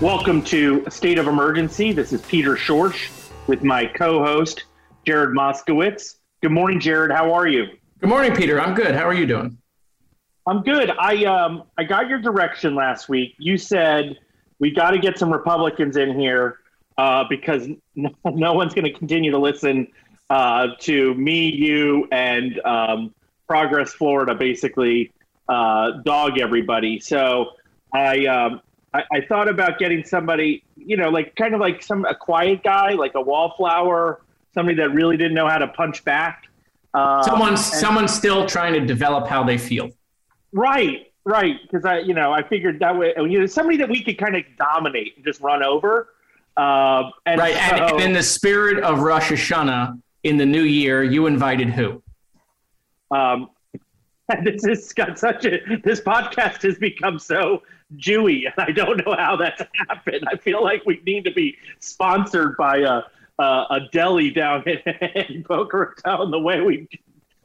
Welcome to State of Emergency. This is Peter Schorsch with my co-host Jared Moskowitz. Good morning, Jared. How are you? Good morning, Peter. I'm good. How are you doing? I'm good. I um I got your direction last week. You said we got to get some Republicans in here uh, because no, no one's going to continue to listen uh, to me, you, and um, Progress Florida basically uh, dog everybody. So I, um, I, I thought about getting somebody, you know, like kind of like some a quiet guy, like a wallflower, somebody that really didn't know how to punch back. Um, someone's someone's still trying to develop how they feel. Right, right. Because I, you know, I figured that way. You know, somebody that we could kind of dominate and just run over. Uh, and right, so, and, and in the spirit of Rosh Hashanah in the new year, you invited who? Um, this has got such a this podcast has become so Jewy, and I don't know how that's happened. I feel like we need to be sponsored by a a, a deli down in, in Boca Raton the way we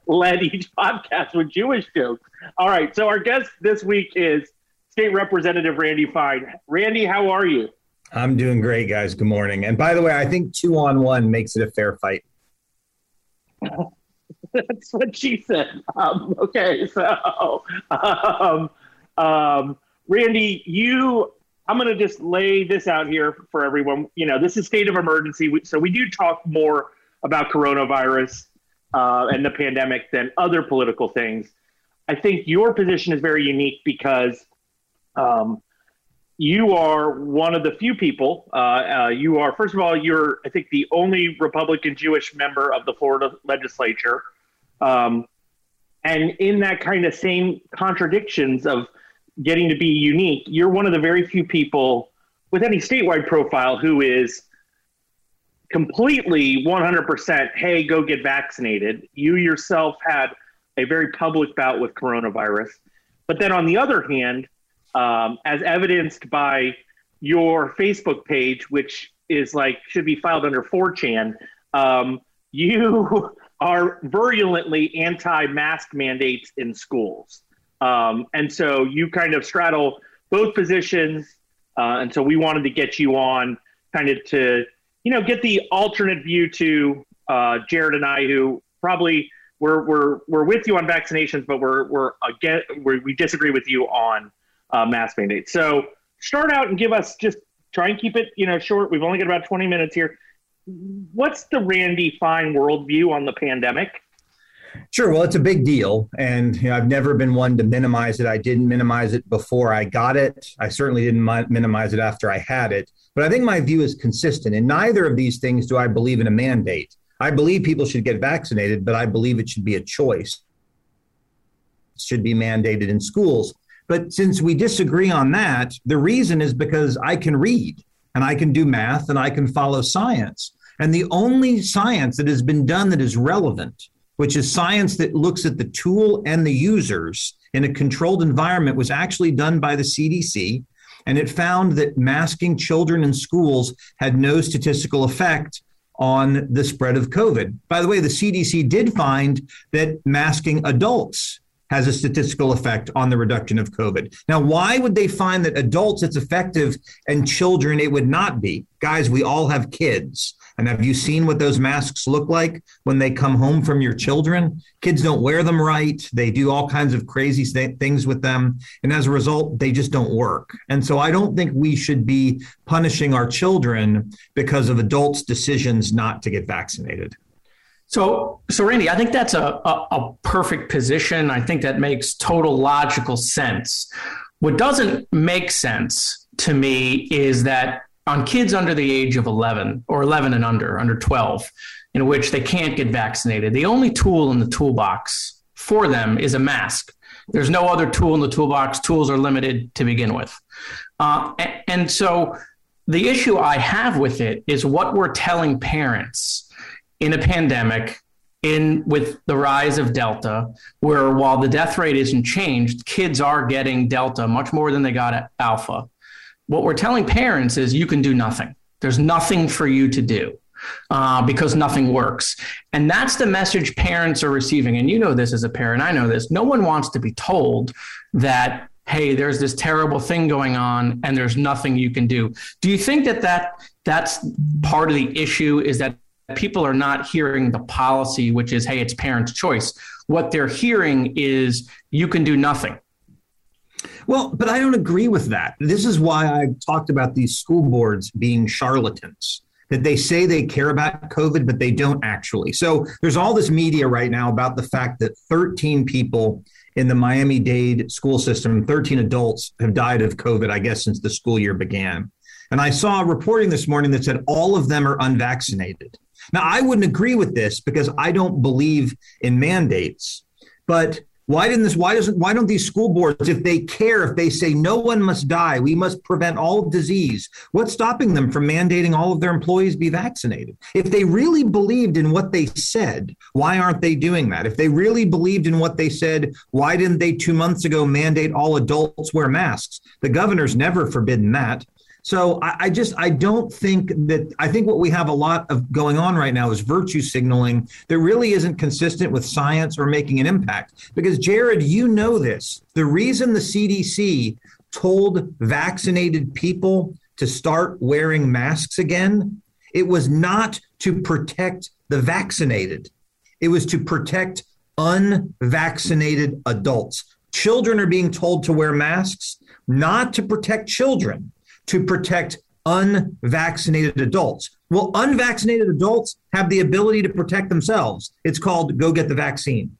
led each podcast with Jewish jokes. All right, so our guest this week is State Representative Randy Fine. Randy, how are you? I'm doing great, guys. Good morning. And by the way, I think two on one makes it a fair fight. That's what she said. Um, okay, so um, um, Randy, you, I'm going to just lay this out here for everyone. You know, this is state of emergency, so we do talk more about coronavirus uh, and the pandemic than other political things. I think your position is very unique because um, you are one of the few people. Uh, uh, you are, first of all, you're, I think, the only Republican Jewish member of the Florida legislature. Um, and in that kind of same contradictions of getting to be unique, you're one of the very few people with any statewide profile who is completely 100% hey, go get vaccinated. You yourself had a very public bout with coronavirus. But then on the other hand, um, as evidenced by your Facebook page, which is like should be filed under 4chan, um, you are virulently anti-mask mandates in schools, um, and so you kind of straddle both positions. Uh, and so we wanted to get you on, kind of to you know get the alternate view to uh, Jared and I, who probably we're we're we're with you on vaccinations, but we're we're again we we disagree with you on uh, mask mandates. So start out and give us just try and keep it you know short. We've only got about twenty minutes here. What's the Randy Fine worldview on the pandemic? Sure. Well, it's a big deal. And you know, I've never been one to minimize it. I didn't minimize it before I got it. I certainly didn't minimize it after I had it. But I think my view is consistent. In neither of these things do I believe in a mandate. I believe people should get vaccinated, but I believe it should be a choice. It should be mandated in schools. But since we disagree on that, the reason is because I can read and I can do math and I can follow science. And the only science that has been done that is relevant, which is science that looks at the tool and the users in a controlled environment, was actually done by the CDC. And it found that masking children in schools had no statistical effect on the spread of COVID. By the way, the CDC did find that masking adults has a statistical effect on the reduction of COVID. Now, why would they find that adults it's effective and children it would not be? Guys, we all have kids. And have you seen what those masks look like when they come home from your children? Kids don't wear them right. They do all kinds of crazy th- things with them. And as a result, they just don't work. And so I don't think we should be punishing our children because of adults' decisions not to get vaccinated. So, so Randy, I think that's a, a, a perfect position. I think that makes total logical sense. What doesn't make sense to me is that on kids under the age of 11 or 11 and under, under 12, in which they can't get vaccinated, the only tool in the toolbox for them is a mask. There's no other tool in the toolbox. Tools are limited to begin with. Uh, and, and so the issue I have with it is what we're telling parents in a pandemic in with the rise of delta where while the death rate isn't changed kids are getting delta much more than they got alpha what we're telling parents is you can do nothing there's nothing for you to do uh, because nothing works and that's the message parents are receiving and you know this as a parent i know this no one wants to be told that hey, there's this terrible thing going on and there's nothing you can do. Do you think that, that that's part of the issue is that people are not hearing the policy, which is, hey, it's parents' choice. What they're hearing is you can do nothing. Well, but I don't agree with that. This is why I talked about these school boards being charlatans. That they say they care about COVID, but they don't actually. So there's all this media right now about the fact that 13 people in the Miami Dade school system, 13 adults have died of COVID, I guess, since the school year began. And I saw reporting this morning that said all of them are unvaccinated. Now, I wouldn't agree with this because I don't believe in mandates. But why didn't this? Why doesn't? Why don't these school boards, if they care, if they say no one must die, we must prevent all disease? What's stopping them from mandating all of their employees be vaccinated? If they really believed in what they said, why aren't they doing that? If they really believed in what they said, why didn't they two months ago mandate all adults wear masks? The governor's never forbidden that. So I, I, just I don't think that I think what we have a lot of going on right now is virtue signaling that really isn't consistent with science or making an impact. Because Jared, you know this. The reason the CDC told vaccinated people to start wearing masks again, it was not to protect the vaccinated. It was to protect unvaccinated adults. Children are being told to wear masks not to protect children to protect unvaccinated adults. Well, unvaccinated adults have the ability to protect themselves. It's called go get the vaccine.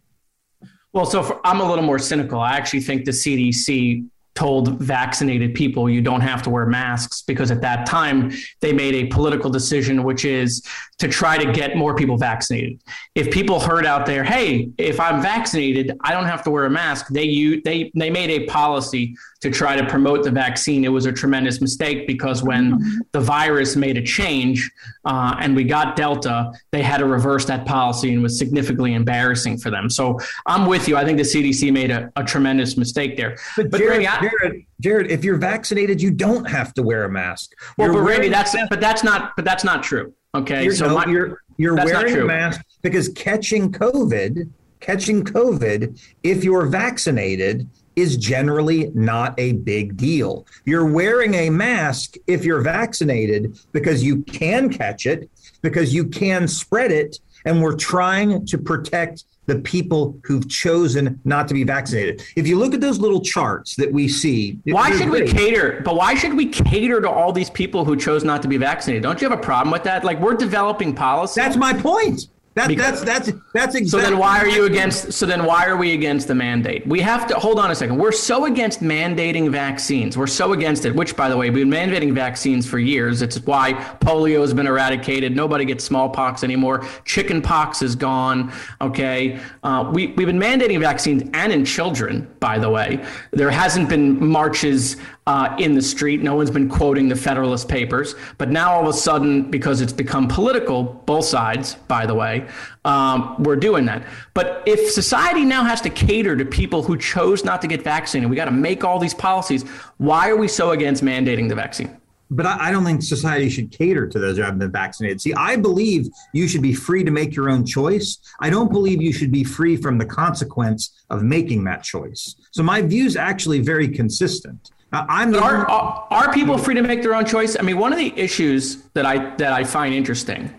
Well, so for, I'm a little more cynical. I actually think the CDC told vaccinated people you don't have to wear masks because at that time they made a political decision which is to try to get more people vaccinated if people heard out there hey if i'm vaccinated i don't have to wear a mask they they they made a policy to try to promote the vaccine. It was a tremendous mistake because when mm-hmm. the virus made a change uh, and we got Delta, they had to reverse that policy and was significantly embarrassing for them. So I'm with you. I think the CDC made a, a tremendous mistake there. But, but Jared, I, Jared, Jared, if you're vaccinated, you don't have to wear a mask. Well, you're but Randy, that's but that's not but that's not true. Okay, you're, so no, my, you're you're wearing a mask because catching COVID, catching COVID, if you're vaccinated is generally not a big deal. You're wearing a mask if you're vaccinated because you can catch it, because you can spread it, and we're trying to protect the people who've chosen not to be vaccinated. If you look at those little charts that we see, why should great. we cater? But why should we cater to all these people who chose not to be vaccinated? Don't you have a problem with that? Like we're developing policy. That's my point. That, because, that's that's that's exactly. So then, why are you against? So then, why are we against the mandate? We have to hold on a second. We're so against mandating vaccines. We're so against it. Which, by the way, we've been mandating vaccines for years. It's why polio has been eradicated. Nobody gets smallpox anymore. Chicken pox is gone. Okay, uh, we we've been mandating vaccines and in children. By the way, there hasn't been marches uh, in the street. No one's been quoting the Federalist Papers. But now all of a sudden, because it's become political, both sides, by the way, um, we're doing that. But if society now has to cater to people who chose not to get vaccinated, we got to make all these policies. Why are we so against mandating the vaccine? but I, don't think society should cater to those who haven't been vaccinated. See, I believe you should be free to make your own choice. I don't believe you should be free from the consequence of making that choice. So my view is actually very consistent. I'm the are, are, are people free to make their own choice? I mean, one of the issues that I that I find interesting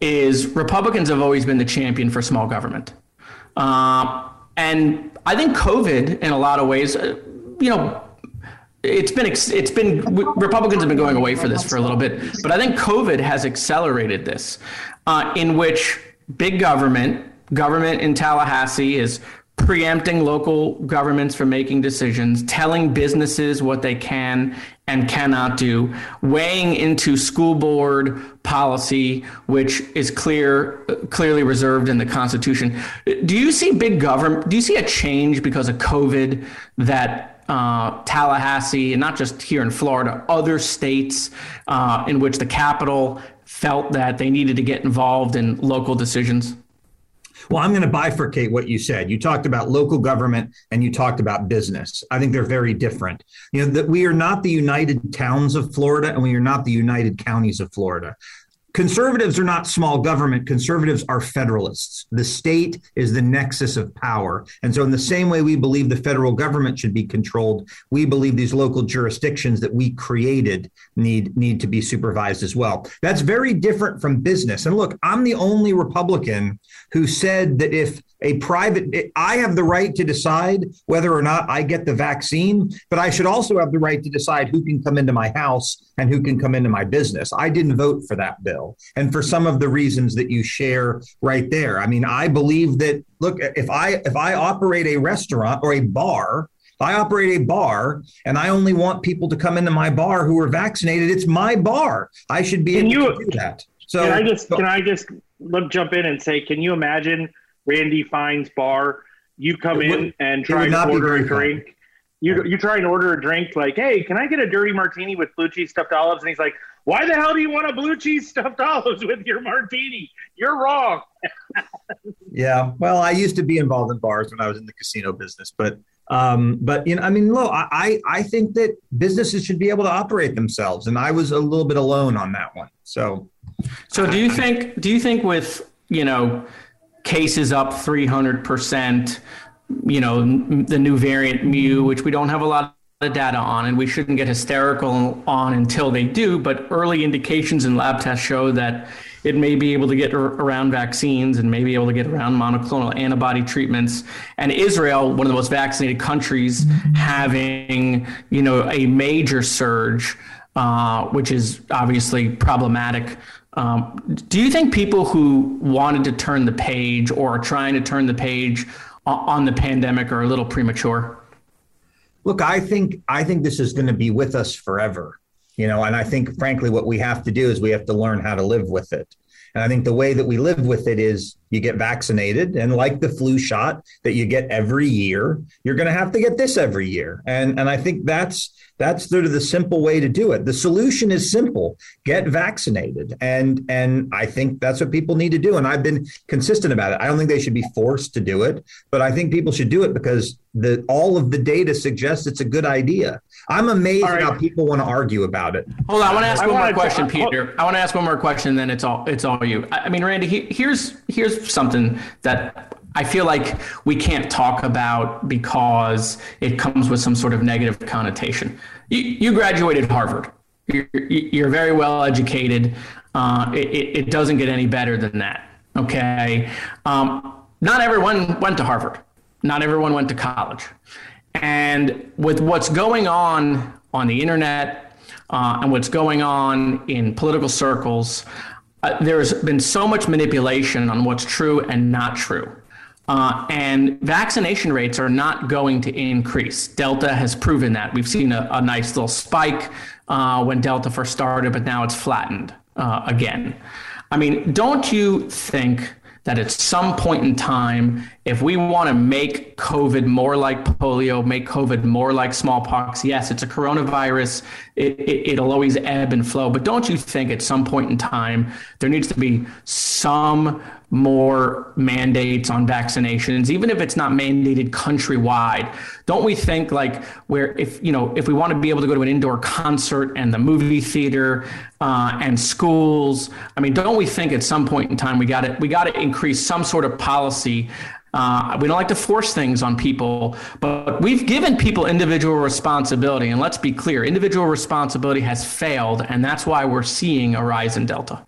is Republicans have always been the champion for small government, uh, and I think COVID, in a lot of ways, uh, you know, it's been it's been Republicans have been going away for this for a little bit, but I think COVID has accelerated this, uh, in which big government, government in Tallahassee is preempting local governments from making decisions, telling businesses what they can and cannot do, weighing into school board policy, which is clear, clearly reserved in the Constitution. Do you see big government? Do you see a change because of COVID that uh, Tallahassee, and not just here in Florida, other states uh, in which the capital felt that they needed to get involved in local decisions? Well, I'm going to bifurcate what you said. You talked about local government and you talked about business. I think they're very different. You know, that we are not the United Towns of Florida and we are not the United Counties of Florida. Conservatives are not small government. Conservatives are federalists. The state is the nexus of power. And so, in the same way we believe the federal government should be controlled, we believe these local jurisdictions that we created need, need to be supervised as well. That's very different from business. And look, I'm the only Republican who said that if a private, I have the right to decide whether or not I get the vaccine, but I should also have the right to decide who can come into my house and who can come into my business. I didn't vote for that bill. And for some of the reasons that you share right there. I mean, I believe that look, if I if I operate a restaurant or a bar, if I operate a bar and I only want people to come into my bar who are vaccinated, it's my bar. I should be can able you, to do that. So can I just can I just jump in and say, can you imagine Randy Fine's bar? You come would, in and try to order a drink. You you try and order a drink like, hey, can I get a dirty martini with blue cheese stuffed olives? And he's like, why the hell do you want a blue cheese stuffed olives with your martini? You're wrong. yeah, well, I used to be involved in bars when I was in the casino business, but um, but you know, I mean, look, I I think that businesses should be able to operate themselves, and I was a little bit alone on that one. So, so do you think? Do you think with you know cases up three hundred percent, you know, the new variant mu, which we don't have a lot of data on, and we shouldn't get hysterical on until they do. But early indications in lab tests show that it may be able to get around vaccines and may be able to get around monoclonal antibody treatments. And Israel, one of the most vaccinated countries, having you know a major surge, uh, which is obviously problematic. Um, do you think people who wanted to turn the page or are trying to turn the page on the pandemic are a little premature? Look, I think I think this is going to be with us forever you know and i think frankly what we have to do is we have to learn how to live with it and i think the way that we live with it is you get vaccinated and like the flu shot that you get every year you're going to have to get this every year. And and i think that's that's sort of the simple way to do it. The solution is simple. Get vaccinated. And and i think that's what people need to do. And i've been consistent about it. I don't think they should be forced to do it but i think people should do it because the all of the data suggests it's a good idea. I'm amazed right. how people want to argue about it. Hold on i want to ask I one more question to, peter. I want to ask one more question then it's all it's all you. I mean randy here's here's something that I feel like we can't talk about because it comes with some sort of negative connotation. You, you graduated Harvard. You're, you're, very well educated. Uh, it, it, doesn't get any better than that. Okay. Um, not everyone went to Harvard. Not everyone went to college. And with what's going on on the internet uh, and what's going on in political circles, uh, there's been so much manipulation on what's true and not true. Uh, and vaccination rates are not going to increase. Delta has proven that. We've seen a, a nice little spike uh, when Delta first started, but now it's flattened uh, again. I mean, don't you think that at some point in time, if we want to make COVID more like polio, make COVID more like smallpox, yes, it's a coronavirus. It, it, will always ebb and flow. But don't you think at some point in time, there needs to be some more mandates on vaccinations, even if it's not mandated countrywide. Don't we think like where if you know if we want to be able to go to an indoor concert and the movie theater uh, and schools, I mean, don't we think at some point in time we got to we got to increase some sort of policy uh, we don't like to force things on people, but we've given people individual responsibility. And let's be clear individual responsibility has failed, and that's why we're seeing a rise in Delta.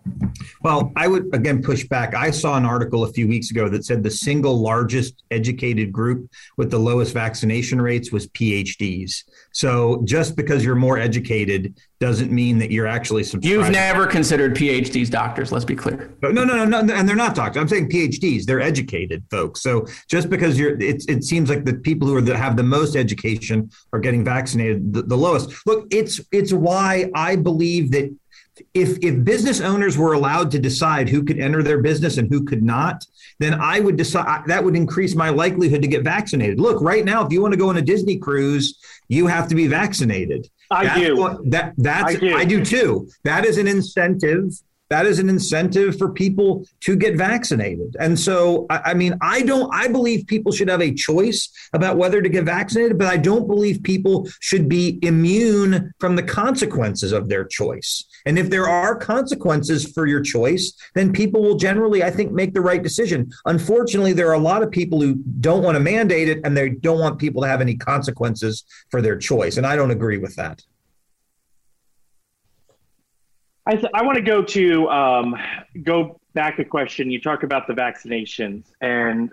Well, I would again push back. I saw an article a few weeks ago that said the single largest educated group with the lowest vaccination rates was PhDs. So just because you're more educated doesn't mean that you're actually subscribing. You've never considered PhDs doctors. Let's be clear. No, no, no, no, and they're not doctors. I'm saying PhDs. They're educated folks. So just because you're, it, it seems like the people who are that have the most education are getting vaccinated the, the lowest. Look, it's it's why I believe that if if business owners were allowed to decide who could enter their business and who could not, then I would decide that would increase my likelihood to get vaccinated. Look, right now, if you want to go on a Disney cruise, you have to be vaccinated. I that's do. What, that that's I do. I do too. That is an incentive that is an incentive for people to get vaccinated. And so, I, I, mean, I don't, I believe people should have a choice about whether to get vaccinated, but I don't believe people should be immune from the consequences of their choice. And if there are consequences for your choice, then people will generally, I think, make the right decision. Unfortunately, there are a lot of people who don't want to mandate it and they don't want people to have any consequences for their choice. And I don't agree with that. I, th- I want to go to um, go back a question. You talk about the vaccinations, and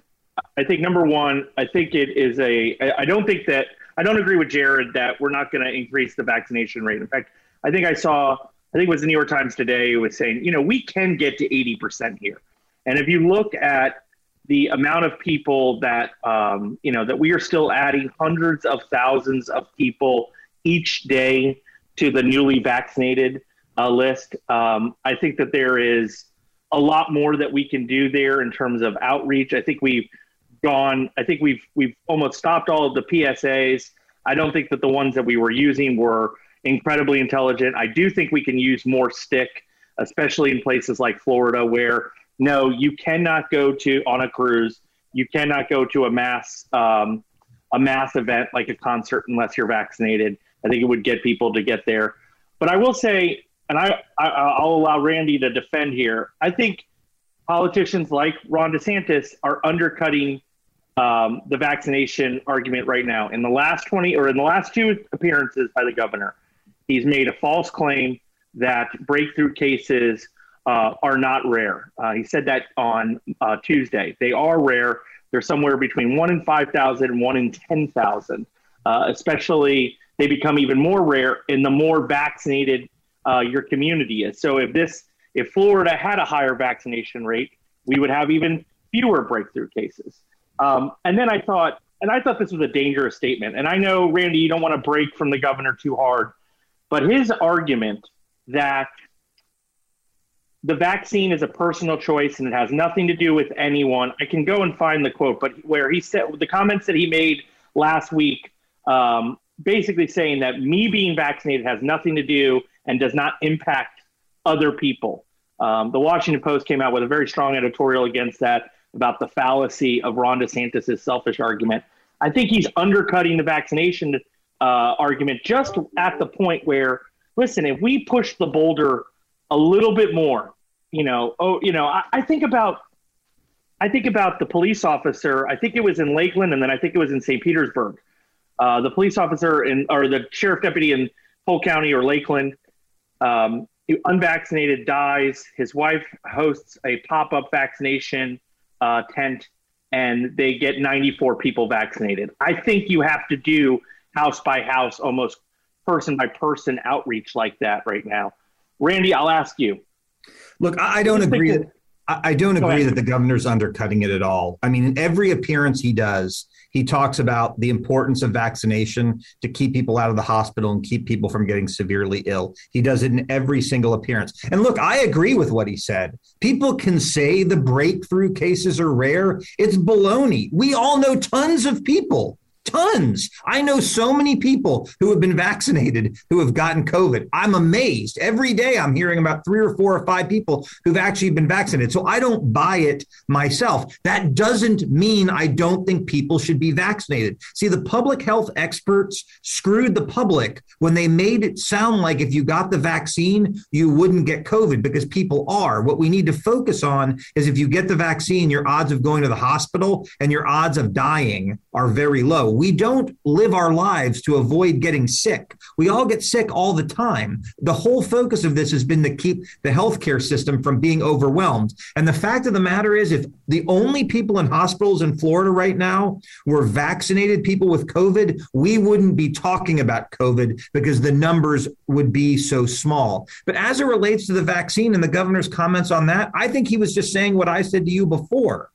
I think number one, I think it is a. I don't think that I don't agree with Jared that we're not going to increase the vaccination rate. In fact, I think I saw. I think it was the New York Times today was saying, you know, we can get to eighty percent here, and if you look at the amount of people that um, you know that we are still adding hundreds of thousands of people each day to the newly vaccinated uh, list. Um, I think that there is a lot more that we can do there in terms of outreach. I think we've gone. I think we've we've almost stopped all of the PSAs. I don't think that the ones that we were using were incredibly intelligent. I do think we can use more stick, especially in places like Florida, where no, you cannot go to on a cruise. You cannot go to a mass um, a mass event like a concert unless you're vaccinated. I think it would get people to get there. But I will say and I, I will allow Randy to defend here. I think politicians like Ron DeSantis are undercutting um, the vaccination argument right now. In the last twenty or in the last two appearances by the governor, he's made a false claim that breakthrough cases uh, are not rare. Uh, he said that on uh, Tuesday. They are rare. They're somewhere between one in 5,000 and one in 10,000. Uh, especially, they become even more rare in the more vaccinated uh, your community is. So if this, if Florida had a higher vaccination rate, we would have even fewer breakthrough cases. Um, and then I thought, and I thought this was a dangerous statement. And I know, Randy, you don't want to break from the governor too hard, but his argument that the vaccine is a personal choice and it has nothing to do with anyone. I can go and find the quote, but where he said the comments that he made last week, um, basically saying that me being vaccinated has nothing to do and does not impact other people. Um, the Washington Post came out with a very strong editorial against that about the fallacy of Ron DeSantis' selfish argument. I think he's undercutting the vaccination uh, argument just at the point where, listen, if we push the boulder a little bit more, you know, oh, you know, I, I think about, I think about the police officer. I think it was in Lakeland, and then I think it was in St. Petersburg. Uh, the police officer in, or the sheriff deputy in Polk County or Lakeland um, unvaccinated dies. His wife hosts a pop up vaccination uh, tent, and they get 94 people vaccinated. I think you have to do house by house, almost person by person outreach like that right now. Randy, I'll ask you. Look, I don't agree. That, I don't agree that the governor's undercutting it at all. I mean, in every appearance he does, he talks about the importance of vaccination to keep people out of the hospital and keep people from getting severely ill. He does it in every single appearance. And look, I agree with what he said. People can say the breakthrough cases are rare. It's baloney. We all know tons of people Tons. I know so many people who have been vaccinated who have gotten COVID. I'm amazed. Every day I'm hearing about three or four or five people who've actually been vaccinated. So I don't buy it myself. That doesn't mean I don't think people should be vaccinated. See, the public health experts screwed the public when they made it sound like if you got the vaccine, you wouldn't get COVID because people are. What we need to focus on is if you get the vaccine, your odds of going to the hospital and your odds of dying are very low we don't live our lives to avoid getting sick. We all get sick all the time. The whole focus of this has been to keep the healthcare system from being overwhelmed. And the fact of the matter is, if the only people in hospitals in Florida right now were vaccinated people with COVID, we wouldn't be talking about COVID because the numbers would be so small. But as it relates to the vaccine and the governor's comments on that, I think he was just saying what I said to you before.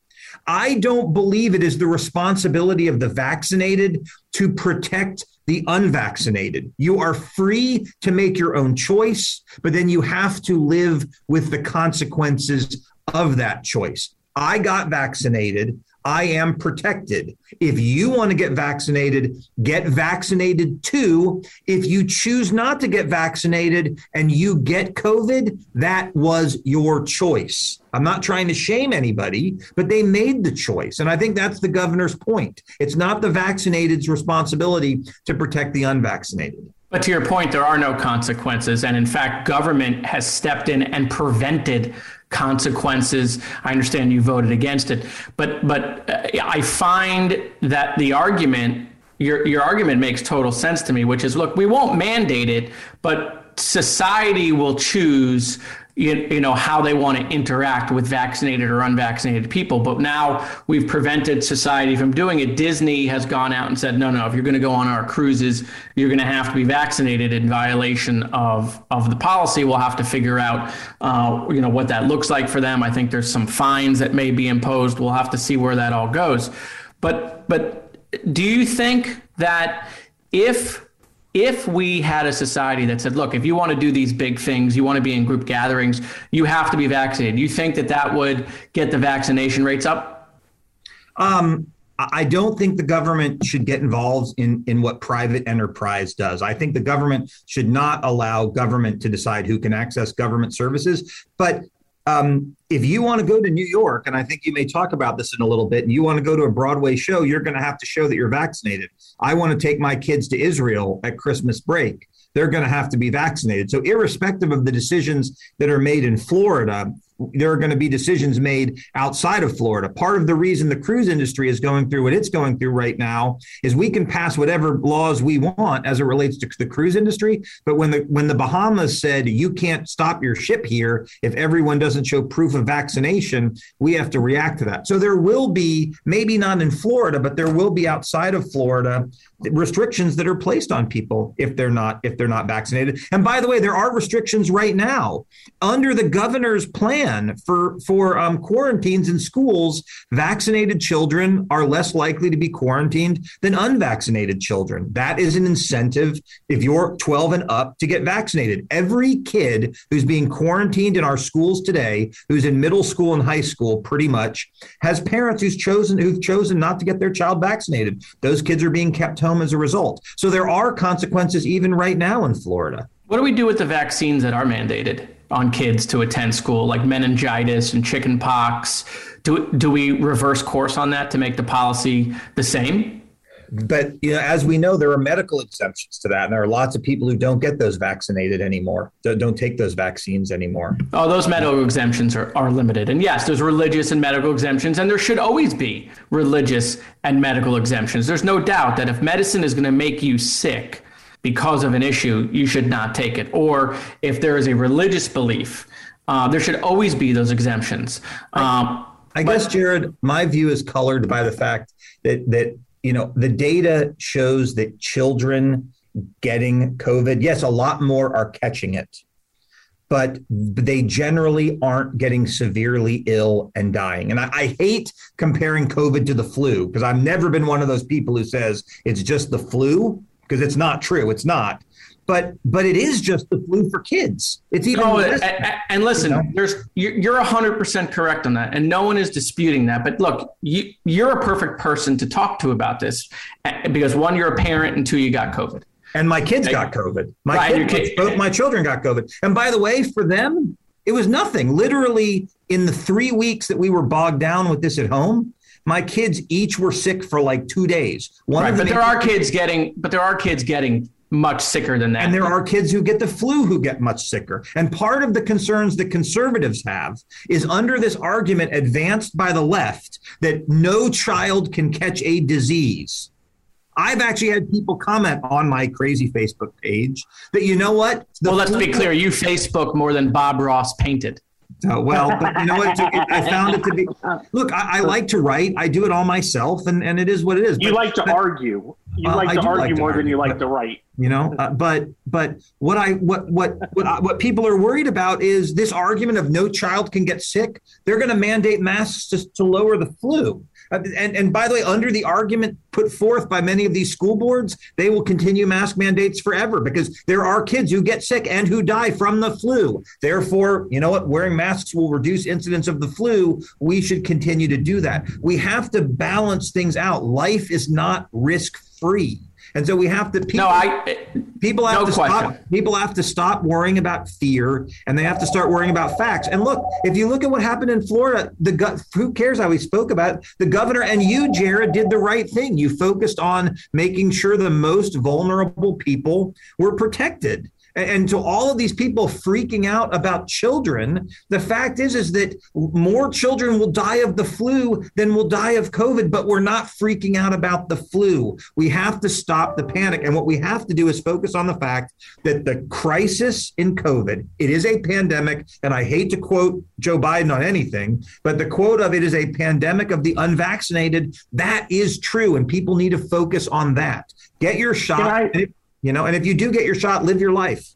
I don't believe it is the responsibility of the vaccinated to protect the unvaccinated. You are free to make your own choice, but then you have to live with the consequences of that choice. I got vaccinated. I am protected. If you want to get vaccinated, get vaccinated too. If you choose not to get vaccinated and you get COVID, that was your choice. I'm not trying to shame anybody, but they made the choice. And I think that's the governor's point. It's not the vaccinated's responsibility to protect the unvaccinated. But to your point, there are no consequences. And in fact, government has stepped in and prevented consequences. I understand you voted against it, but but uh, I find that the argument your your argument makes total sense to me, which is look, we won't mandate it, but society will choose you, you know how they want to interact with vaccinated or unvaccinated people. But now we've prevented society from doing it. Disney has gone out and said no no if you're going to go on our cruises you're going to have to be vaccinated in violation of of the policy. We'll have to figure out uh, you know what that looks like for them. I think there's some fines that may be imposed. We'll have to see where that all goes. But but do you think that if if we had a society that said, look, if you want to do these big things, you want to be in group gatherings, you have to be vaccinated, you think that that would get the vaccination rates up? Um, I don't think the government should get involved in, in what private enterprise does. I think the government should not allow government to decide who can access government services. But um, if you want to go to New York, and I think you may talk about this in a little bit, and you want to go to a Broadway show, you're going to have to show that you're vaccinated. I want to take my kids to Israel at Christmas break. They're going to have to be vaccinated. So, irrespective of the decisions that are made in Florida, there are going to be decisions made outside of Florida. Part of the reason the cruise industry is going through what it's going through right now is we can pass whatever laws we want as it relates to the cruise industry, but when the when the Bahamas said you can't stop your ship here if everyone doesn't show proof of vaccination, we have to react to that. So there will be maybe not in Florida, but there will be outside of Florida restrictions that are placed on people if they're not if they're not vaccinated. And by the way, there are restrictions right now under the governor's plan for for um, quarantines in schools. Vaccinated children are less likely to be quarantined than unvaccinated children. That is an incentive if you're 12 and up to get vaccinated. Every kid who's being quarantined in our schools today, who's in middle school and high school, pretty much has parents who's chosen who've chosen not to get their child vaccinated. Those kids are being kept home as a result. So there are consequences even right now in Florida. What do we do with the vaccines that are mandated on kids to attend school, like meningitis and chickenpox? Do, do we reverse course on that to make the policy the same? But you know, as we know, there are medical exemptions to that, and there are lots of people who don't get those vaccinated anymore. Don't, don't take those vaccines anymore. Oh, those medical exemptions are, are limited, and yes, there's religious and medical exemptions, and there should always be religious and medical exemptions. There's no doubt that if medicine is going to make you sick because of an issue, you should not take it. Or if there is a religious belief, uh, there should always be those exemptions. Um, I guess, Jared, my view is colored by the fact that that you know, the data shows that children getting COVID, yes, a lot more are catching it, but they generally aren't getting severely ill and dying. And I, I hate comparing COVID to the flu because I've never been one of those people who says it's just the flu because it's not true. It's not but but it is just the flu for kids. It's even no, less, and, and, listen, you know? there's you're hundred percent correct on that, and no one is disputing that. But look, you you're a perfect person to talk to about this because one, you're a parent, and two, you got COVID. And my kids got COVID. My right, kids, both my children got COVID. And by the way, for them, it was nothing. Literally, in the three weeks that we were bogged down with this at home, my kids each were sick for like two days. One right, but there are kids getting, but there are kids getting much sicker than that. And there are kids who get the flu who get much sicker. And part of the concerns that conservatives have is under this argument advanced by the left that no child can catch a disease. I've actually had people comment on my crazy Facebook page that you know what? The well, let's be clear. You Facebook more than Bob Ross painted. Uh, well, but you know what? I found it to be. Look, I, I, like to write. I do it all myself, and, and it is what it is. You but, like to but, argue. You uh, like to argue like more argue, than you like to write. You know, uh, but but what I what what what, I, what people are worried about is this argument of no child can get sick. They're going to mandate masks to, to lower the flu. Uh, and, and by the way, under the argument put forth by many of these school boards, they will continue mask mandates forever because there are kids who get sick and who die from the flu. Therefore, you know what? Wearing masks will reduce incidence of the flu. We should continue to do that. We have to balance things out. Life is not risk free. And so we have to. People, no, I. People have no to question. stop. People have to stop worrying about fear, and they have to start worrying about facts. And look, if you look at what happened in Florida, the who cares how we spoke about it? The governor and you, Jared, did the right thing. You focused on making sure the most vulnerable people were protected. And to all of these people freaking out about children, the fact is is that more children will die of the flu than will die of COVID, but we're not freaking out about the flu. We have to stop the panic. And what we have to do is focus on the fact that the crisis in COVID, it is a pandemic, and I hate to quote Joe Biden on anything, but the quote of it is a pandemic of the unvaccinated. That is true, and people need to focus on that. Get your shot you know and if you do get your shot live your life.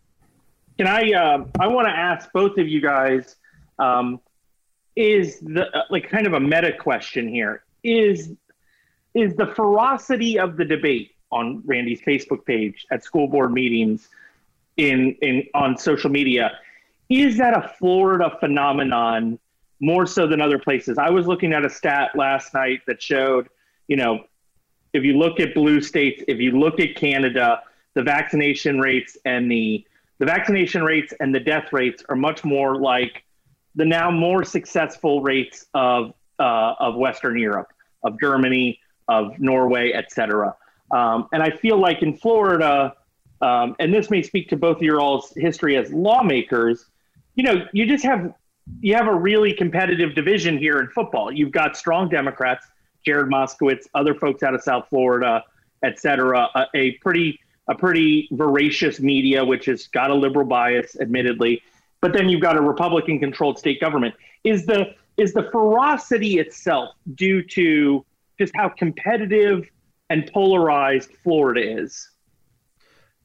Can i uh, i want to ask both of you guys um, is the uh, like kind of a meta question here. Is is the ferocity of the debate on randy's facebook page at school board meetings in in on social media is that a florida phenomenon more so than other places? I was looking at a stat last night that showed you know if you look at blue states if you look at canada the vaccination rates and the the vaccination rates and the death rates are much more like the now more successful rates of uh, of Western Europe, of Germany, of Norway, etc. Um, and I feel like in Florida, um, and this may speak to both of your all's history as lawmakers. You know, you just have you have a really competitive division here in football. You've got strong Democrats, Jared Moskowitz, other folks out of South Florida, et cetera, a, a pretty a pretty voracious media, which has got a liberal bias, admittedly. But then you've got a Republican controlled state government. Is the is the ferocity itself due to just how competitive and polarized Florida is?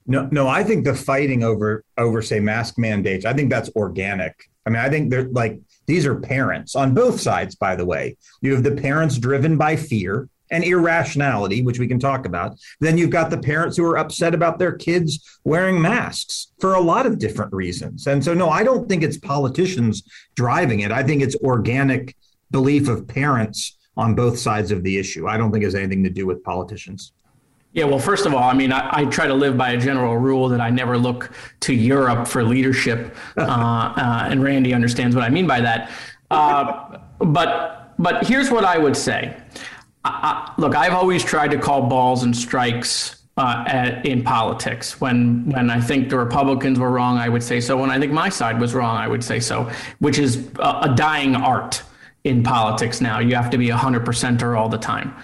No, no, I think the fighting over over say mask mandates, I think that's organic. I mean, I think they're like these are parents on both sides, by the way. You have the parents driven by fear, and irrationality, which we can talk about. Then you've got the parents who are upset about their kids wearing masks for a lot of different reasons. And so, no, I don't think it's politicians driving it. I think it's organic belief of parents on both sides of the issue. I don't think it has anything to do with politicians. Yeah, well, first of all, I mean, I, I, try to live by a general rule that I never look to Europe for leadership, uh, uh, and Randy understands what I mean by that. Uh, but but here's what I would say: I, look, I've always tried to call balls and strikes uh, at, in politics. When when I think the Republicans were wrong, I would say so. When I think my side was wrong, I would say so. Which is a, a dying art in politics now. You have to be a hundred percenter all the time.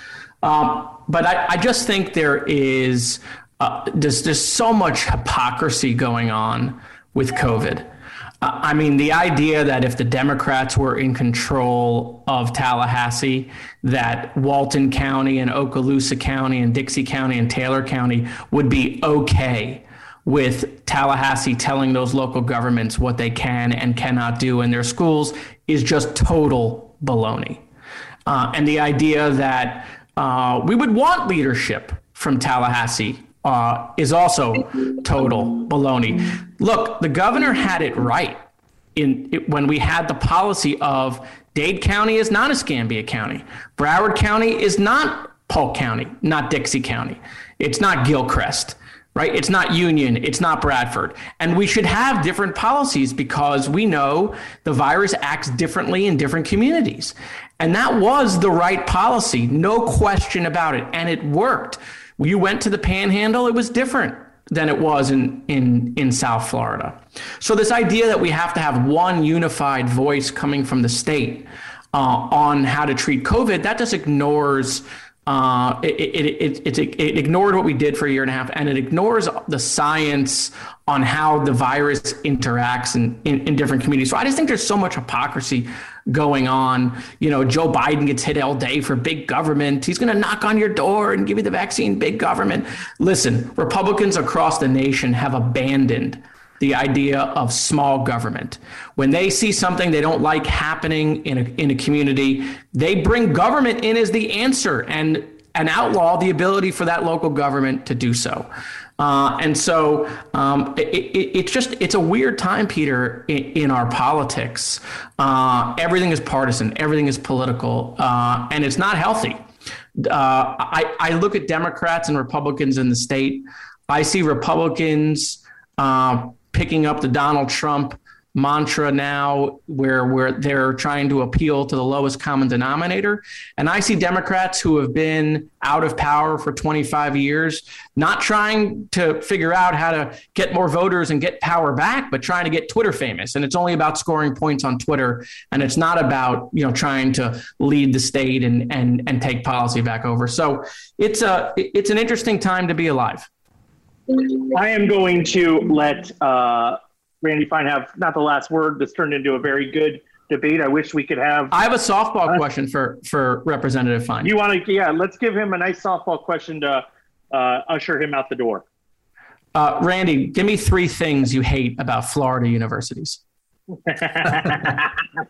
Um, but I, I, just think there is uh, there's just so much hypocrisy going on with COVID. I mean, the idea that if the Democrats were in control of Tallahassee, that Walton County and Okaloosa County and Dixie County and Taylor County would be okay with Tallahassee telling those local governments what they can and cannot do in their schools is just total baloney. Uh, and the idea that uh, we would want leadership from Tallahassee uh, is also total baloney. Look, the governor had it right in it, when we had the policy of Dade County is not Escambia County, Broward County is not Polk County, not Dixie County, it's not Gilchrist. Right? It's not Union, it's not Bradford. And we should have different policies because we know the virus acts differently in different communities. And that was the right policy, no question about it. And it worked. You went to the panhandle, it was different than it was in, in, in South Florida. So, this idea that we have to have one unified voice coming from the state uh, on how to treat COVID, that just ignores. Uh, it, it, it, it, ignored what we did for a year and a half, and it ignores the science on how the virus interacts in, in, in different communities. So I just think there's so much hypocrisy going on. You know, Joe Biden gets hit all day for big government. He's going to knock on your door and give you the vaccine, big government. Listen, Republicans across the nation have abandoned the idea of small government. When they see something they don't like happening in a, in a community, they bring government in as the answer and, and outlaw the ability for that local government to do so. Uh, and so um, it, it, it's just it's a weird time, Peter, in, in our politics. Uh, everything is partisan, everything is political, uh, and it's not healthy. Uh, I, I look at Democrats and Republicans in the state. I see Republicans uh, picking up the Donald Trump mantra now where where they're trying to appeal to the lowest common denominator. And i see democrats who have been out of power for 25 years not trying to figure out how to get more voters and get power back but trying to get twitter famous. And it's only about scoring points on twitter and it's not about you know trying to lead the state and and and take policy back over. So it's a it's an interesting time to be alive I am going to let uh, Randy Fine have not the last word. This turned into a very good debate. I wish we could have. I have a softball uh, question for for Representative Fine. You want to? Yeah, let's give him a nice softball question to uh, usher him out the door. Uh, Randy, give me three things you hate about Florida universities.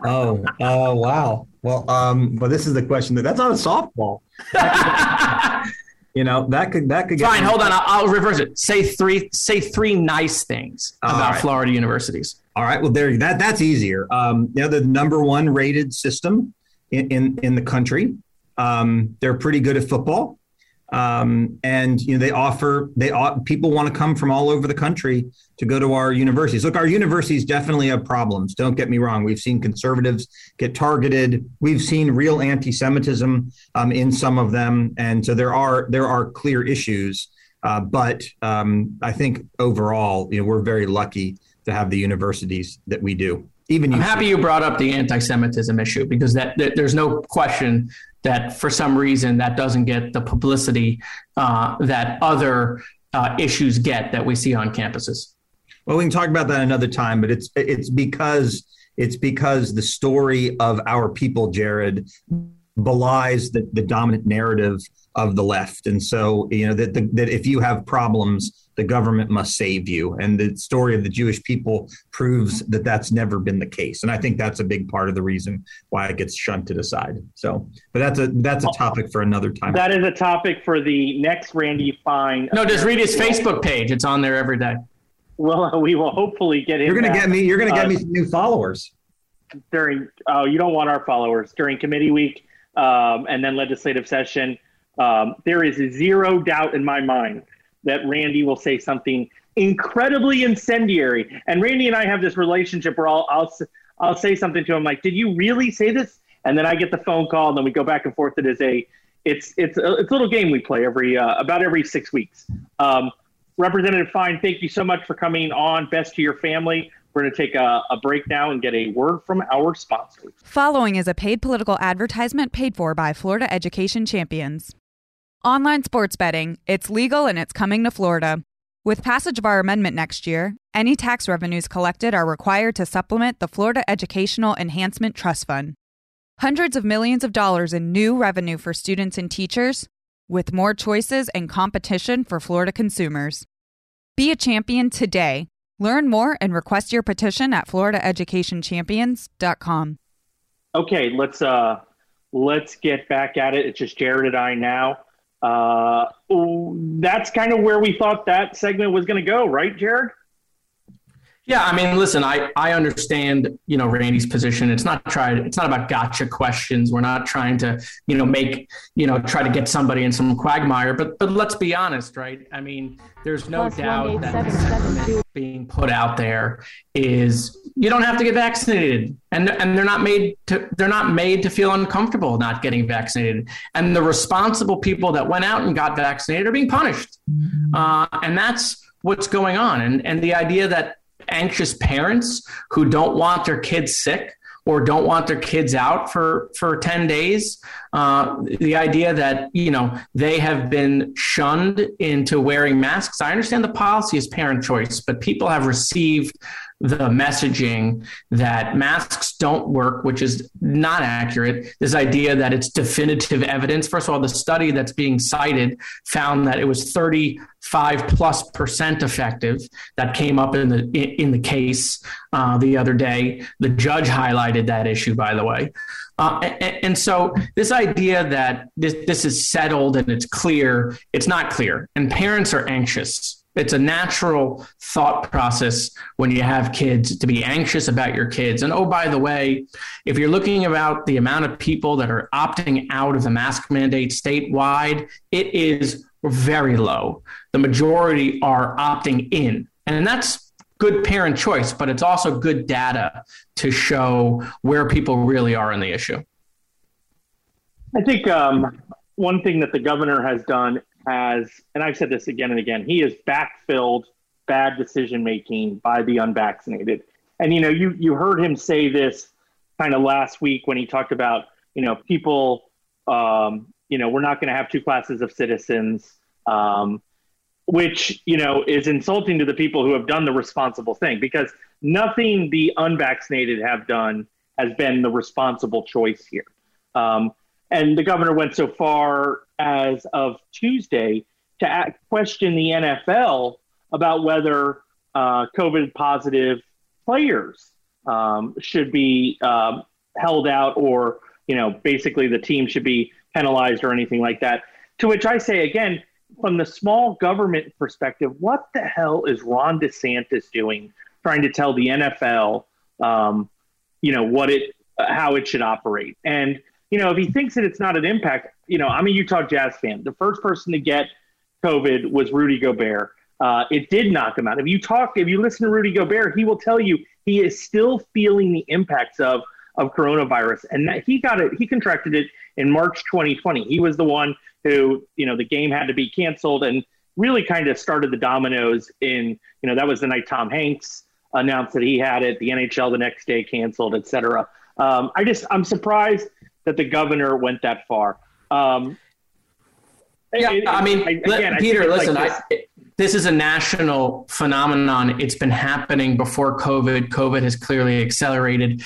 oh, uh, wow. Well, um, well, this is the question that that's not a softball. You know that could that could. Fine, hold on. I'll, I'll, reverse it. Say three. Say three nice things about right. Florida universities. All right. Well, there. That that's easier. Um, you know, the number one rated system in in, in the country. Um, they're pretty good at football um, and you know they offer they people want to come from all over the country to go to our universities. Look, our universities definitely have problems. Don't get me wrong. We've seen conservatives get targeted. We've seen real anti-Semitism um, in some of them, and so there are there are clear issues. Uh, but um, I think overall, you know, we're very lucky to have the universities that we do. Even I'm happy you brought up the anti-Semitism issue because that, that there's no question that for some reason that doesn't get the publicity uh, that other uh, issues get that we see on campuses. Well, we can talk about that another time, but it's it's because it's because the story of our people, Jared, belies the, the dominant narrative of the left, and so you know that the, that if you have problems the government must save you. And the story of the Jewish people proves that that's never been the case. And I think that's a big part of the reason why it gets shunted aside. So, but that's a that's a topic for another time. That is a topic for the next Randy Fine. No, just read his Facebook page. It's on there every day. Well, we will hopefully get him. You're going to get me. You're going to get uh, me some new followers during. Oh, you don't want our followers during committee week um, and then legislative session. Um, there is zero doubt in my mind that Randy will say something incredibly incendiary. And Randy and I have this relationship where I'll, I'll, I'll say something to him like, did you really say this? And then I get the phone call and then we go back and forth. It is a, it's, it's a, it's a little game we play every, uh, about every six weeks. Um, Representative Fine, thank you so much for coming on. Best to your family. We're going to take a, a, break now and get a word from our sponsors. Following is a paid political advertisement paid for by Florida Education Champions. Online sports betting, it's legal and it's coming to Florida. With passage of our amendment next year, any tax revenues collected are required to supplement the Florida Educational Enhancement Trust Fund. Hundreds of millions of dollars in new revenue for students and teachers, with more choices and competition for Florida consumers. Be a champion today. Learn more and request your petition at floridaeducationchampions.com. Okay, let's uh let's get back at it. It's just Jared and I now uh, that's kind of where we thought that segment was going to go, right, Jared? Yeah, I mean, listen, I, I understand, you know, Randy's position. It's not try it's not about gotcha questions. We're not trying to, you know, make, you know, try to get somebody in some quagmire. But but let's be honest, right? I mean, there's no Plus doubt that the sentiment being put out there is you don't have to get vaccinated. And and they're not made to they're not made to feel uncomfortable not getting vaccinated. And the responsible people that went out and got vaccinated are being punished. Mm-hmm. Uh, and that's what's going on. And and the idea that anxious parents who don't want their kids sick or don't want their kids out for for 10 days uh, the idea that you know they have been shunned into wearing masks. I understand the policy is parent choice but people have received the messaging that masks don't work, which is not accurate. This idea that it's definitive evidence. First of all, the study that's being cited found that it was 35 plus percent effective. That came up in the in the case uh, the other day. The judge highlighted that issue, by the way. Uh, and, and, so this idea that this, this is settled and it's clear, it's not clear. And parents are anxious it's a natural thought process when you have kids to be anxious about your kids. And oh, by the way, if you're looking about the amount of people that are opting out of the mask mandate statewide, it is very low. The majority are opting in. And that's good parent choice, but it's also good data to show where people really are in the issue. I think um, one thing that the governor has done has, and I've said this again and again, he has backfilled bad decision making by the unvaccinated. And you know, you you heard him say this kind of last week when he talked about you know people, um, you know, we're not going to have two classes of citizens, um, which you know is insulting to the people who have done the responsible thing because nothing the unvaccinated have done has been the responsible choice here. Um, and the governor went so far as of Tuesday to act, question the NFL about whether uh, COVID positive players um, should be um, held out or, you know, basically the team should be penalized or anything like that. To which I say again, from the small government perspective, what the hell is Ron DeSantis doing trying to tell the NFL, um, you know, what it, how it should operate? And you know, if he thinks that it's not an impact, you know, I'm a Utah Jazz fan. The first person to get COVID was Rudy Gobert. Uh, it did knock him out. If you talk, if you listen to Rudy Gobert, he will tell you he is still feeling the impacts of of coronavirus, and that he got it. He contracted it in March 2020. He was the one who, you know, the game had to be canceled, and really kind of started the dominoes. In you know, that was the night Tom Hanks announced that he had it. The NHL the next day canceled, et cetera. Um, I just I'm surprised that the governor went that far. Um, yeah, it, I mean, I, again, Peter, I listen, like this. this is a national phenomenon. It's been happening before COVID. COVID has clearly accelerated.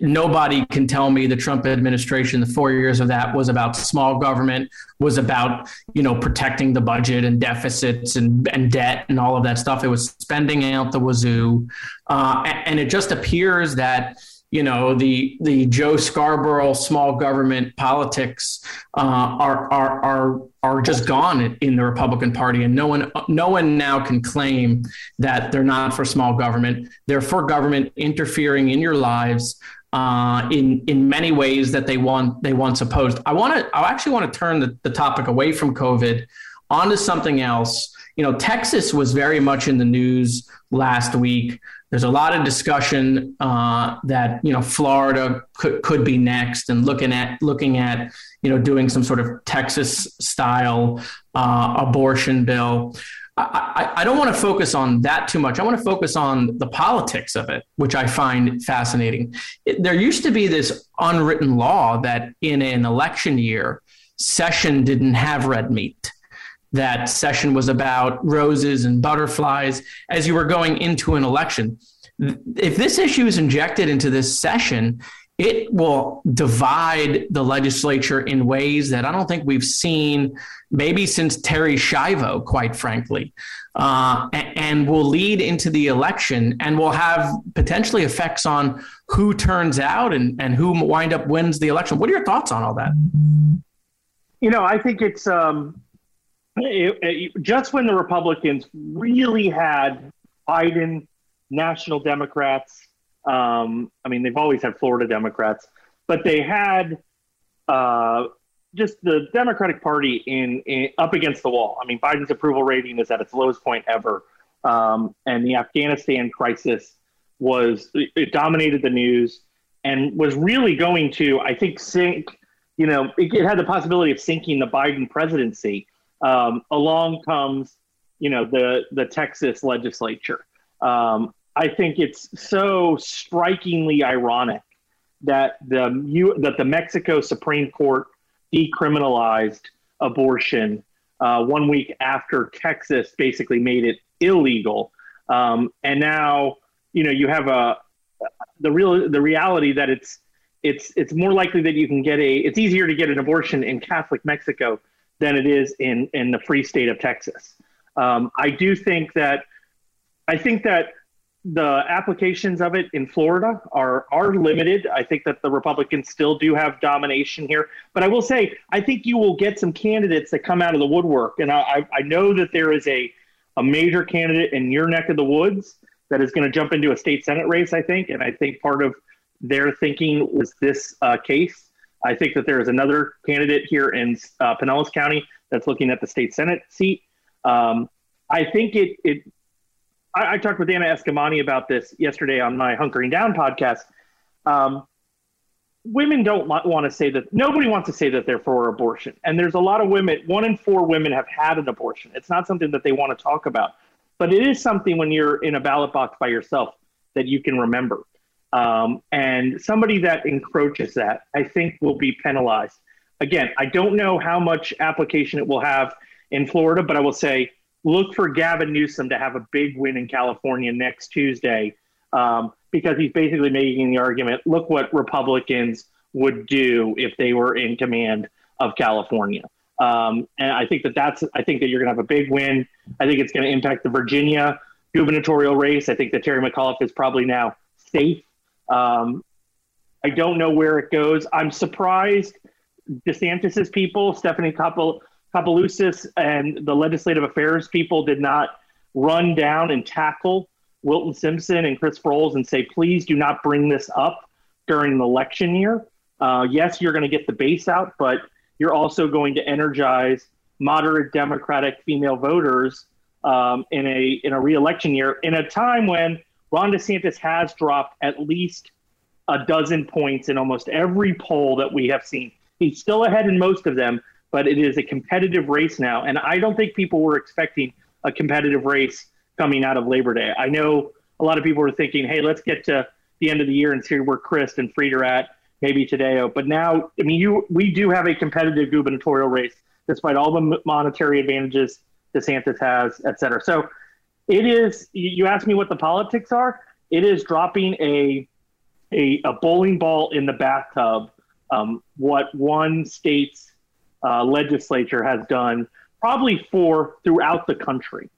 Nobody can tell me the Trump administration, the four years of that was about small government, was about you know protecting the budget and deficits and, and debt and all of that stuff. It was spending out the wazoo, uh, and it just appears that you know the the Joe Scarborough small government politics uh, are are are are just gone in the Republican Party, and no one no one now can claim that they're not for small government. They're for government interfering in your lives uh, in in many ways that they want they once opposed. I want to I actually want to turn the, the topic away from COVID onto something else. You know, Texas was very much in the news last week there's a lot of discussion uh, that you know Florida could could be next, and looking at looking at you know doing some sort of Texas style uh, abortion bill. I, I, don't want to focus on that too much. I want to focus on the politics of it, which I find fascinating. It, there used to be this unwritten law that in an election year, session didn't have red meat that session was about roses and butterflies as you were going into an election. If this issue is injected into this session, it will divide the legislature in ways that I don't think we've seen maybe since Terri Schiavo, quite frankly, uh, and will lead into the election and will have potentially effects on who turns out and, and who wind up wins the election. What are your thoughts on all that? You know, I think it's um, it, it, just when the Republicans really had Biden, national Democrats, um, I mean, they've always had Florida Democrats, but they had uh, just the Democratic Party in, in, up against the wall. I mean, Biden's approval rating is at its lowest point ever, um, and the Afghanistan crisis was it dominated the news and was really going to, I think, sink. You know, it, it had the possibility of sinking the Biden presidency. Um, along comes, you know, the the Texas legislature. Um, I think it's so strikingly ironic that the you, that the Mexico Supreme Court decriminalized abortion uh, one week after Texas basically made it illegal, um, and now you know you have a the real the reality that it's it's it's more likely that you can get a it's easier to get an abortion in Catholic Mexico than it is in in the free state of Texas. Um, I do think that I think that the applications of it in Florida are are limited. I think that the Republicans still do have domination here, but I will say I think you will get some candidates that come out of the woodwork, and I, I know that there is a a major candidate in your neck of the woods that is going to jump into a state senate race. I think, and I think part of their thinking was this uh, case. I think that there is another candidate here in uh, Pinellas County that's looking at the state senate seat. Um, I think it it I, I, talked with Anna Eskamani about this yesterday on my Hunkering Down podcast. Um, women don't want to say that nobody wants to say that they're for abortion and there's a lot of women one in four women have had an abortion it's not something that they want to talk about but it is something when you're in a ballot box by yourself that you can remember um, and somebody that encroaches that i think will be penalized again i don't know how much application it will have in florida but i will say look for Gavin Newsom to have a big win in California next Tuesday um, because he's basically making the argument look what Republicans would do if they were in command of California. Um, and I think that that's, I think that you're going to have a big win. I think it's going to impact the Virginia gubernatorial race. I think that Terry McAuliffe is probably now safe. Um, I don't know where it goes. I'm surprised DeSantis's people, Stephanie Kopelousos and the legislative affairs people did not run down and tackle Wilton Simpson and Chris Sprowls and say, please do not bring this up during an election year. Uh, yes, you're going to get the base out, but you're also going to energize moderate Democratic female voters um, in a in a reelection year in a time when Ron DeSantis has dropped at least a dozen points in almost every poll that we have seen. He's still ahead in most of them, but it is a competitive race now. And I don't think people were expecting a competitive race coming out of Labor Day. I know a lot of people were thinking, hey, let's get to the end of the year and see where Crist and Fried are at, maybe today. But now, I mean, you we do have a competitive gubernatorial race, despite all the monetary advantages DeSantis has, et cetera. So it is. You ask me what the politics are. It is dropping a a, a bowling ball in the bathtub. Um, what one state's uh, legislature has done, probably for throughout the country.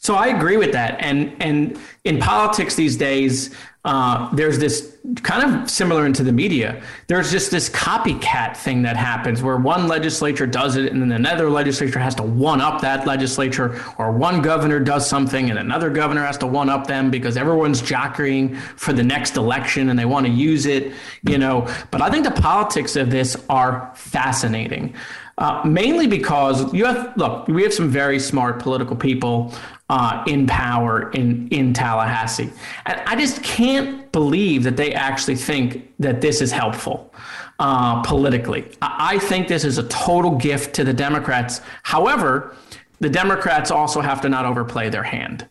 So I agree with that, and and in politics these days, uh, there's this kind of similar into the media. There's just this copycat thing that happens where one legislature does it, and then another legislature has to one up that legislature, or one governor does something, and another governor has to one up them because everyone's jockeying for the next election and they want to use it, you know. But I think the politics of this are fascinating. Uh, mainly because you have look, we have some very smart political people uh, in power in in Tallahassee. And I just can't believe that they actually think that this is helpful uh, politically. I, think this is a total gift to the Democrats. However, the Democrats also have to not overplay their hand.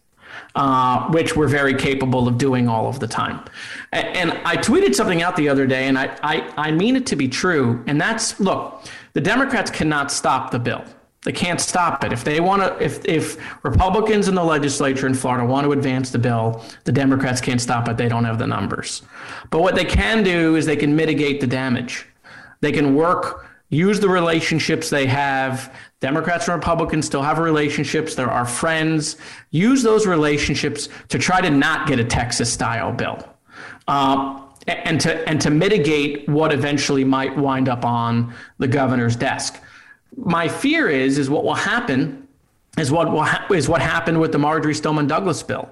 Uh, which we're very capable of doing all of the time. And, and, I tweeted something out the other day, and I, I, I mean it to be true. And that's look, the Democrats cannot stop the bill. They can't stop it. If they want to, if if Republicans in the legislature in Florida want to advance the bill, the Democrats can't stop it. They don't have the numbers. But what they can do is they can mitigate the damage. They can work, use the relationships they have. Democrats and Republicans still have relationships. There are friends. Use those relationships to try to not get a Texas style bill. Uh, and to and to mitigate what eventually might wind up on the governor's desk my fear is is what will happen is what will ha- is what happened with the Marjorie Stoneman Douglas bill,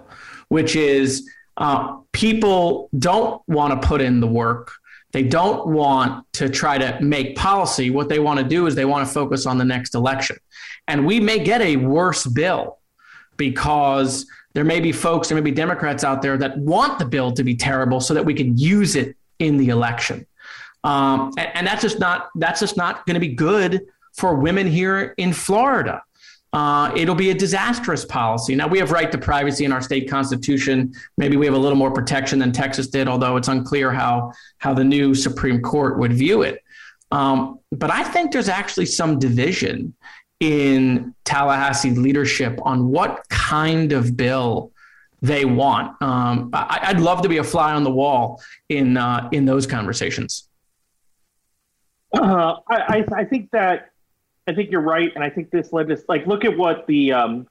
which is uh, people don't want to put in the work. They don't want to try to make policy. What they want to do is they want to focus on the next election. And we may get a worse bill because there may be folks, there may be Democrats out there that want the bill to be terrible so that we can use it in the election. Um, and, and, that's just not that's just not going to be good for women here in Florida. Uh, it'll be a disastrous policy. Now, we have right to privacy in our state constitution. Maybe we have a little more protection than Texas did, although it's unclear how, how the new Supreme Court would view it. Um, but I think there's actually some division in Tallahassee leadership on what kind of bill they want. Um, I, would love to be a fly on the wall in uh, in those conversations. Uh, I, I think that I think you're right, and I think this led us like look at what the um,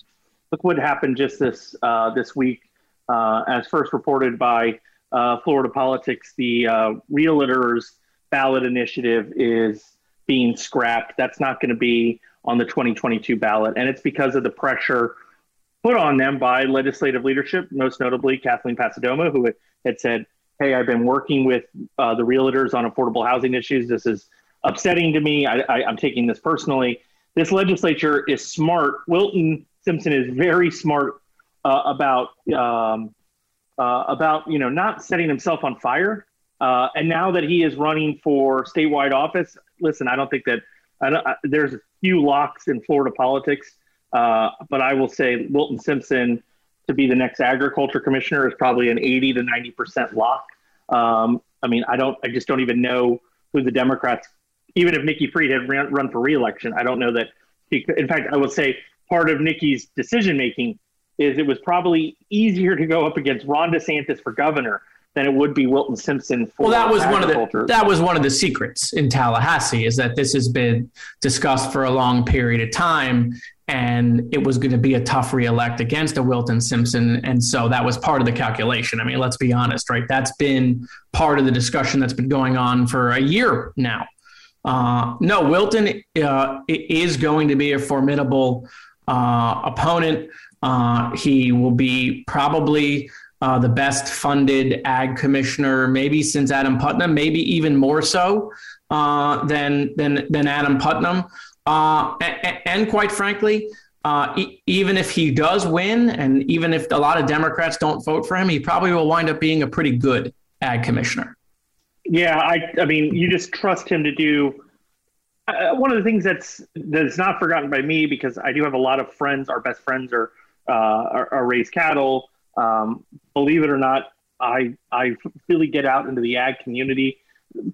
look what happened just this uh, this week, uh, as first reported by uh, Florida Politics. The uh, realtors ballot initiative is being scrapped. That's not going to be on the 2022 ballot, and it's because of the pressure put on them by legislative leadership, most notably Kathleen Passidomo, who had said, "Hey, I've been working with uh, the realtors on affordable housing issues. This is upsetting to me. I, I, I'm taking this personally. This legislature is smart. Wilton Simpson is very smart uh, about um, uh, about you know not setting himself on fire. Uh, and now that he is running for statewide office, listen, I don't think that I don't, I, there's a few locks in Florida politics uh, but I will say Wilton Simpson to be the next agriculture commissioner is probably an 80 to 90 percent lock. Um, I mean, I don't, I just don't even know who the Democrats, even if Nikki Fried had ran, run for reelection, I don't know that he could. In fact, I will say part of Nikki's decision making is it was probably easier to go up against Ron DeSantis for governor than it would be Wilton Simpson for Well, that was one of the that was one of the secrets in Tallahassee is that this has been discussed for a long period of time and it was going to be a tough reelect against a Wilton Simpson. And so that was part of the calculation. I mean, let's be honest, right? That's been part of the discussion that's been going on for a year now. Uh, no, Wilton uh, is going to be a formidable uh, opponent. Uh, he will be probably uh, the best funded ag commissioner, maybe since Adam Putnam, maybe even more so uh, than than than Adam Putnam. And, and, quite frankly, e- even if he does win, and even if a lot of Democrats don't vote for him, he probably will wind up being a pretty good ag commissioner. Yeah, I, I mean, you just trust him to do. Uh, one of the things that's that's not forgotten by me because I do have a lot of friends. Our best friends are uh, are, are raised cattle. Um, believe it or not, I I really get out into the ag community.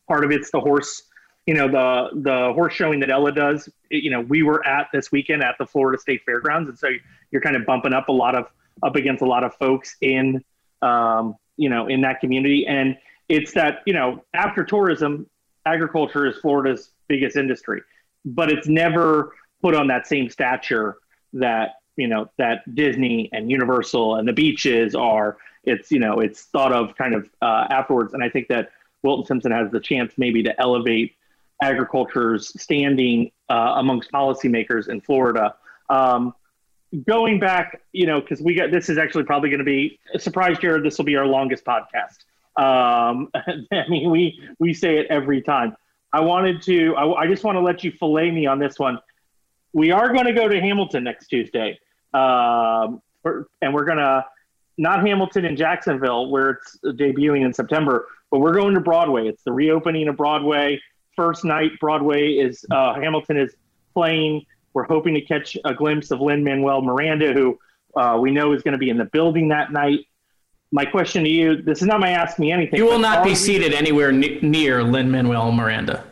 Part of it's the horse you know the the horse showing that Ella does. You know, we were at this weekend at the Florida State Fairgrounds, and so you're kind of bumping up a lot of up against a lot of folks in um, you know in that community, and it's that you know after tourism, agriculture is Florida's biggest industry, but it's never put on that same stature that you know that Disney and Universal and the beaches are. It's you know it's thought of kind of uh, afterwards, and I think that Wilton Simpson has the chance maybe to elevate agriculture's standing uh, amongst policymakers in Florida. Um, going back, you know, because we got this is actually probably going to be a surprise, Jared. This will be our longest podcast. Um, I mean, we we say it every time. I wanted to. I, I just want to let you fillet me on this one. We are going to go to Hamilton next Tuesday, um, and we're going to not Hamilton in Jacksonville, where it's debuting in September, but we're going to Broadway. It's the reopening of Broadway first night Broadway is uh, Hamilton is playing. We're hoping to catch a glimpse of Lin Manuel Miranda, who uh, we know is going to be in the building that night. My question to you: This is not my ask me anything. You will not be seated anywhere near Lin Manuel Miranda.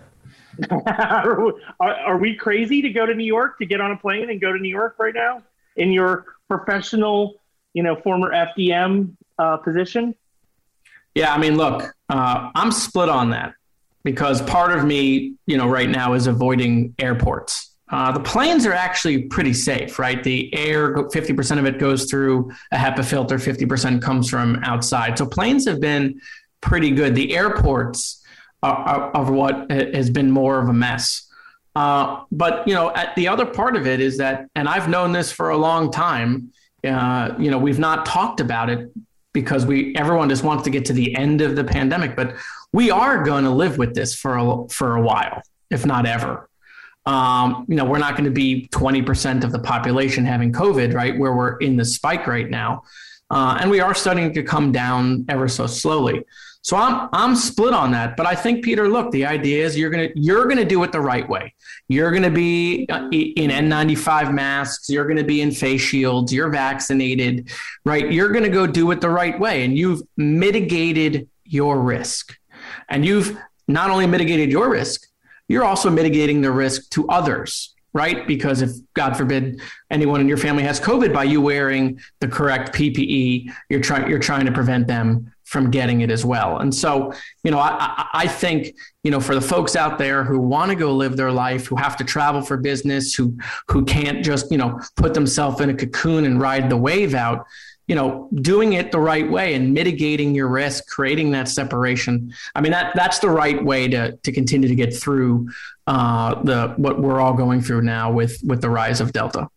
are, are, we crazy to go to New York to get on a plane and go to New York right now in your professional, you know, former FDM uh, position? Yeah, I mean, look, uh, I'm split on that because part of me, you know, right now is avoiding airports. Uh, the planes are actually pretty safe, right? The air, 50% of it goes through a HEPA filter, 50% comes from outside. So planes have been pretty good. The airports are, are, are what has been more of a mess. Uh, but you know, at the other part of it is that, and I've known this for a long time. Uh, you know, we've not talked about it because we everyone just wants to get to the end of the pandemic, but we are going to live with this for a, for a while, if not ever. Um, you know, we're not going to be 20% of the population having COVID, right? Where we're in the spike right now. Uh, and we are starting to come down ever so slowly. So I'm I'm split on that, but I think Peter, look, the idea is you're gonna you're gonna do it the right way. You're gonna be uh, in N95 masks. You're gonna be in face shields. You're vaccinated, right? You're gonna go do it the right way, and you've mitigated your risk. And you've not only mitigated your risk, you're also mitigating the risk to others, right? Because if God forbid anyone in your family has COVID, by you wearing the correct PPE, you're trying you're trying to prevent them from getting it as well. And so, you know, I, I think, you know, for the folks out there who want to go live their life, who have to travel for business, who who can't just, you know, put themselves in a cocoon and ride the wave out, you know, doing it the right way and mitigating your risk, creating that separation. I mean, that that's the right way to to continue to get through uh, the what we're all going through now with with the rise of Delta.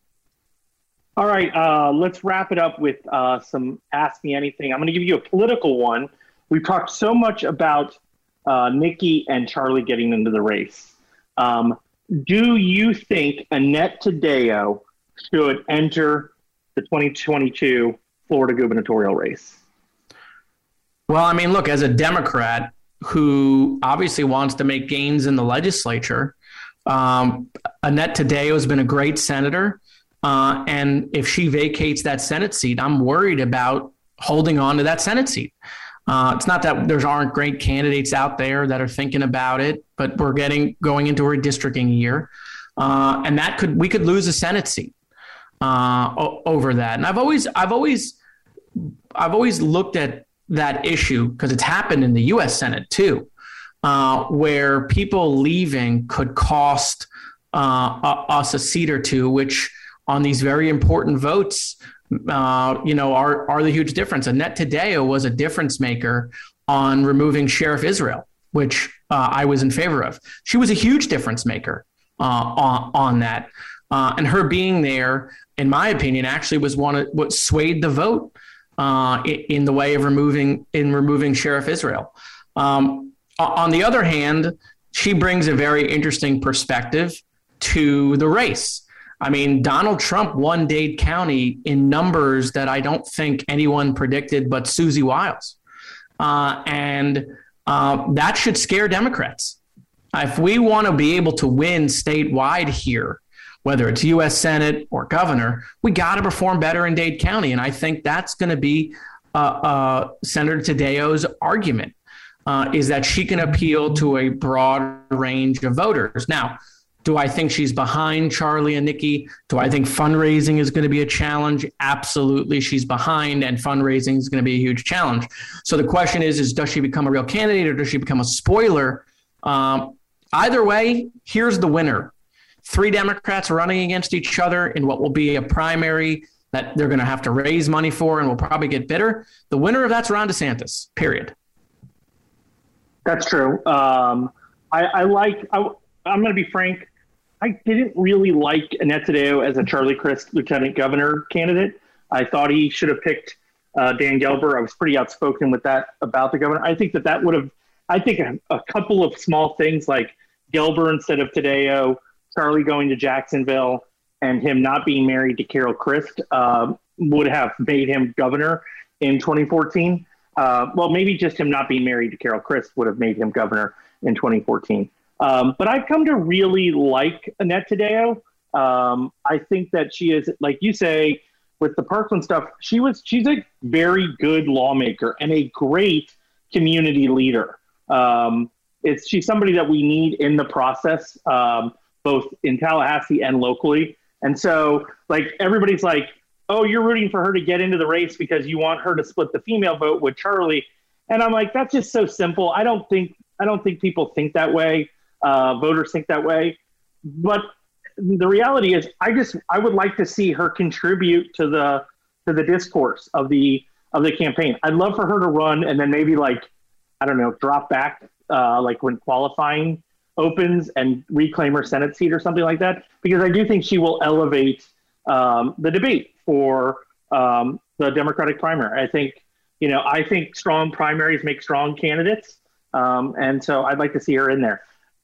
All right, uh, let's wrap it up with uh, some Ask Me Anything. I'm going to give you a political one. We've talked so much about uh, Nikki and Charlie getting into the race. Um, do you think Annette Taddeo should enter the 2022 Florida gubernatorial race? Well, I mean, look, as a Democrat who obviously wants to make gains in the legislature, um, Annette Taddeo has been a great senator. Uh, and if she vacates that Senate seat, I'm worried about holding on to that Senate seat. Uh, it's not that there aren't great candidates out there that are thinking about it, but we're getting going into a redistricting year, uh, and that could we could lose a Senate seat uh, over that. And I've always I've always I've always looked at that issue because it's happened in the U.S. Senate too, uh, where people leaving could cost uh, us a seat or two, which on these very important votes, uh, you know, are are the huge difference. And Annette Taddeo was a difference maker on removing Sheriff Israel, which uh, I was in favor of. She was a huge difference maker uh, on, on that, uh, and her being there, in my opinion, actually was one of what swayed the vote uh, in, the way of removing in removing Sheriff Israel. Um, on the other hand, she brings a very interesting perspective to the race. I mean, Donald Trump won Dade County in numbers that I don't think anyone predicted but Susie Wiles. Uh, and uh, that should scare Democrats. If we want to be able to win statewide here, whether it's U.S. Senate or governor, we got to perform better in Dade County. And I think that's going to be uh, uh, Senator Taddeo's argument uh, is that she can appeal to a broad range of voters. Now, do I think she's behind Charlie and Nikki? Do I think fundraising is going to be a challenge? Absolutely, she's behind, and fundraising is going to be a huge challenge. So the question is: Is does she become a real candidate, or does she become a spoiler? Um, either way, here's the winner: three Democrats running against each other in what will be a primary that they're going to have to raise money for, and will probably get bitter. The winner of that's Ron DeSantis. Period. That's true. Um, I, I like. I, I'm going to be frank. I didn't really like Annette Taddeo as a Charlie Crist lieutenant governor candidate. I thought he should have picked uh, Dan Gelber. I was pretty outspoken with that about the governor. I think that that would have, I think a, a couple of small things like Gelber instead of Taddeo, Charlie going to Jacksonville, and him not being married to Carol Crist uh, would have made him governor in 2014. Uh, well, maybe just him not being married to Carol Crist would have made him governor in 2014. Um, but I've come to really like Annette Taddeo. Um, I think that she is, like you say, with the Parkland stuff, she was she's a very good lawmaker and a great community leader. Um, it's she's somebody that we need in the process, um, both in Tallahassee and locally. And so, like everybody's like, "Oh, you're rooting for her to get into the race because you want her to split the female vote with Charlie," and I'm like, "That's just so simple. I don't think I don't think people think that way." uh, voters think that way. But the reality is, I just I would like to see her contribute to the to the discourse of the of the campaign. I'd love for her to run and then maybe like I don't know drop back uh, like when qualifying opens and reclaim her Senate seat or something like that because I do think she will elevate um, the debate for um, the Democratic primary. I think you know I think strong primaries make strong candidates, um, and so I'd like to see her in there.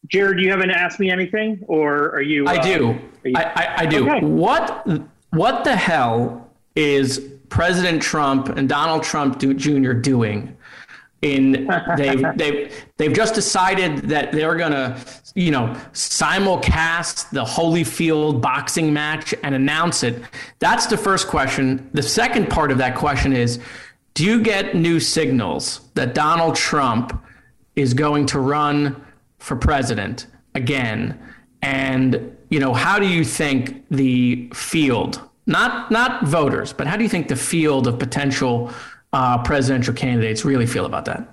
Jared, do you haven't asked me anything, or are you? I do. Uh, you... I, I, I, do. Okay. What What the hell is President Trump and Donald Trump do, Jr. doing? In they've they've they've just decided that they're gonna you know simulcast the Holyfield boxing match and announce it. That's the first question. The second part of that question is, do you get new signals that Donald Trump is going to run? for president again. And you know, how do you think the field, not not voters, but how do you think the field of potential uh, presidential candidates really feel about that?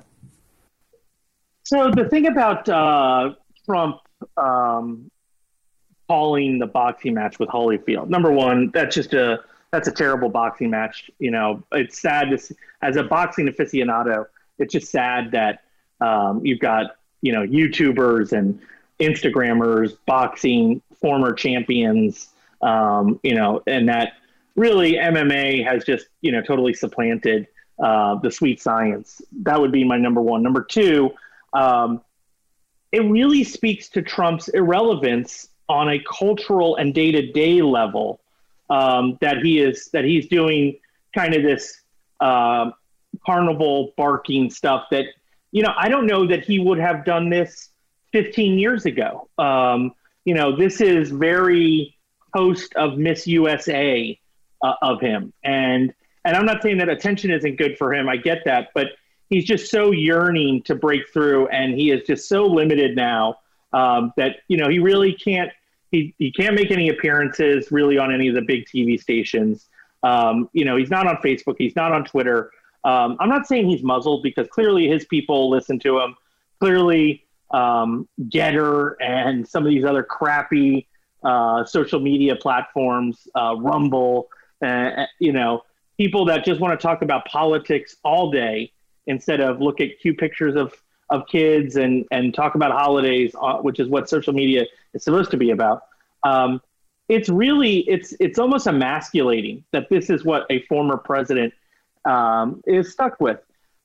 So the thing about uh, Trump um, calling the boxing match with Holyfield, number one, that's just a that's a terrible boxing match. You know, it's sad to see, as a boxing aficionado. It's just sad that um, you've got you know YouTubers and Instagrammers boxing former champions. Um, you know, and that really MMA has just you know totally supplanted uh, the sweet science. That would be my number one. Number two, um, it really speaks to Trump's irrelevance on a cultural and day to day level um, that he is that he's doing kind of this uh, carnival barking stuff that you know I don't know that he would have done this 15 years ago. Um, you know, this is very host of Miss USA uh, of him, and and I'm not saying that attention isn't good for him. I get that, but he's just so yearning to break through, and he is just so limited now um, that you know he really can't he, he can't make any appearances really on any of the big TV stations. Um, you know, he's not on Facebook, he's not on Twitter. Um, I'm not saying he's muzzled because clearly his people listen to him. Clearly, um, Gettr and some of these other crappy uh, social media platforms, uh, Rumble, uh, you know, people that just want to talk about politics all day instead of look at cute pictures of of kids and and talk about holidays, uh, which is what social media is supposed to be about. Um, it's really it's it's almost emasculating that this is what a former president um, is stuck with.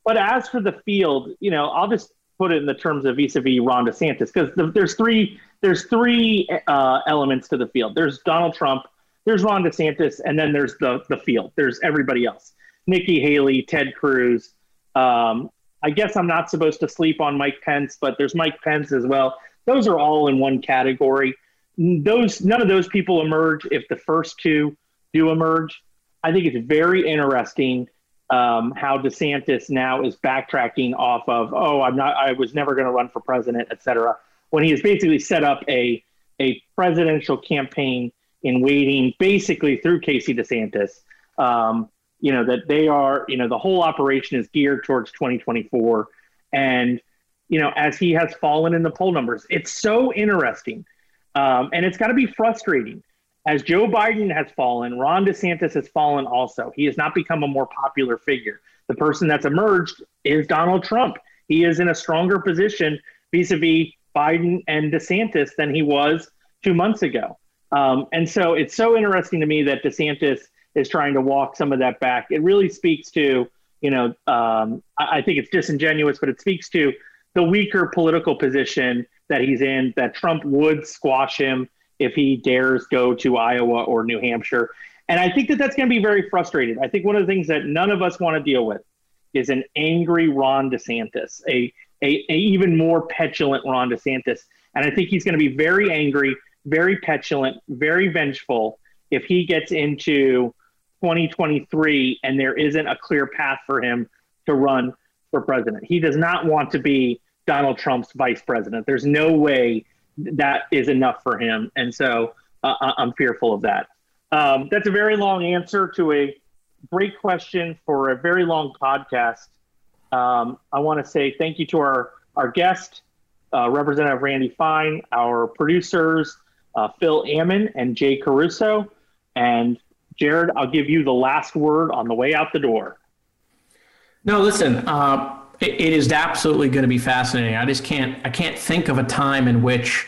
But as for the field, you know, I'll just put it in the terms of vis-a-vis Ron DeSantis because the, there's three there's three uh, elements to the field. There's Donald Trump, there's Ron DeSantis, and then there's the the field. There's everybody else: Nikki Haley, Ted Cruz, um, I guess I'm not supposed to sleep on Mike Pence, but there's Mike Pence as well. Those are all in one category. Those none of those people emerge if the first two do emerge. I think it's very interesting um, how DeSantis now is backtracking off of oh I'm not I was never going to run for president, et cetera, when he has basically set up a a presidential campaign in waiting basically through Casey DeSantis. Um, you know that they are you know the whole operation is geared towards 2024 and you know as he has fallen in the poll numbers it's so interesting um, and it's got to be frustrating. As joe biden has fallen ron desantis has fallen also. He has not become a more popular figure. The person that's emerged is donald trump. He is in a stronger position vis-a-vis biden and desantis than he was two months ago um, and so it's so interesting to me that desantis is trying to walk some of that back. It really speaks to, you know, um, I, I think it's disingenuous, but it speaks to the weaker political position that he's in, that Trump would squash him if he dares go to Iowa or New Hampshire. And I think that that's going to be very frustrating. I think one of the things that none of us want to deal with is an angry Ron DeSantis, a, a, a even more petulant Ron DeSantis. And I think he's going to be very angry, very petulant, very vengeful if he gets into 2023 and there isn't a clear path for him to run for president. He does not want to be Donald Trump's vice president. There's no way that is enough for him. And so uh, I'm fearful of that. Um, that's a very long answer to a great question for a very long podcast. Um, I want to say thank you to our, our guest, uh, Representative Randy Fine, our producers, uh, Phil Ammann and Jay Caruso. And Jared, I'll give you the last word on the way out the door. No, listen, uh, it, it is absolutely going to be fascinating. I just can't, I can't think of a time in which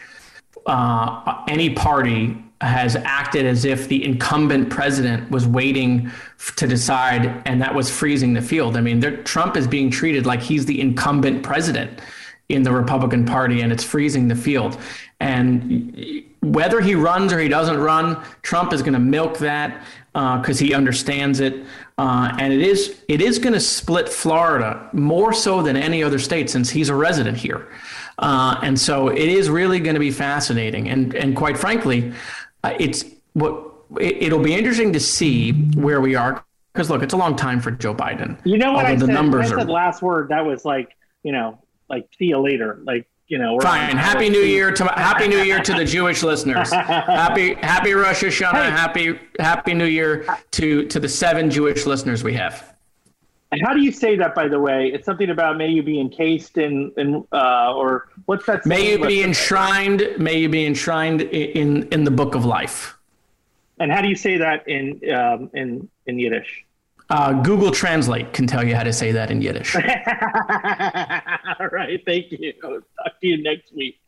uh, any party has acted as if the incumbent president was waiting to decide, and that was freezing the field. I mean, Trump is being treated like he's the incumbent president in the Republican Party, and it's freezing the field. And whether he runs or he doesn't run, Trump is going to milk that because uh, he understands it, uh, and it is it is going to split Florida more so than any other state since he's a resident here, uh, and so it is really going to be fascinating. And and quite frankly, uh, it's what it, will be interesting to see where we are because look, it's a long time for Joe Biden. You know what I said? The numbers I said are, last word that was like you know like see you later like you know. Fine. Happy New Year to Happy New Year to the Jewish listeners. Happy Happy Rosh Hashanah. Hey. Happy Happy New Year to to the seven Jewish listeners we have. And how do you say that, by the way? It's something about may you be encased in, in uh, or what's that? May you be enshrined. May you be enshrined in in the book of life. And how do you say that in um, in in Yiddish? Uh, Google Translate can tell you how to say that in Yiddish. All right, thank you. Talk to you next week.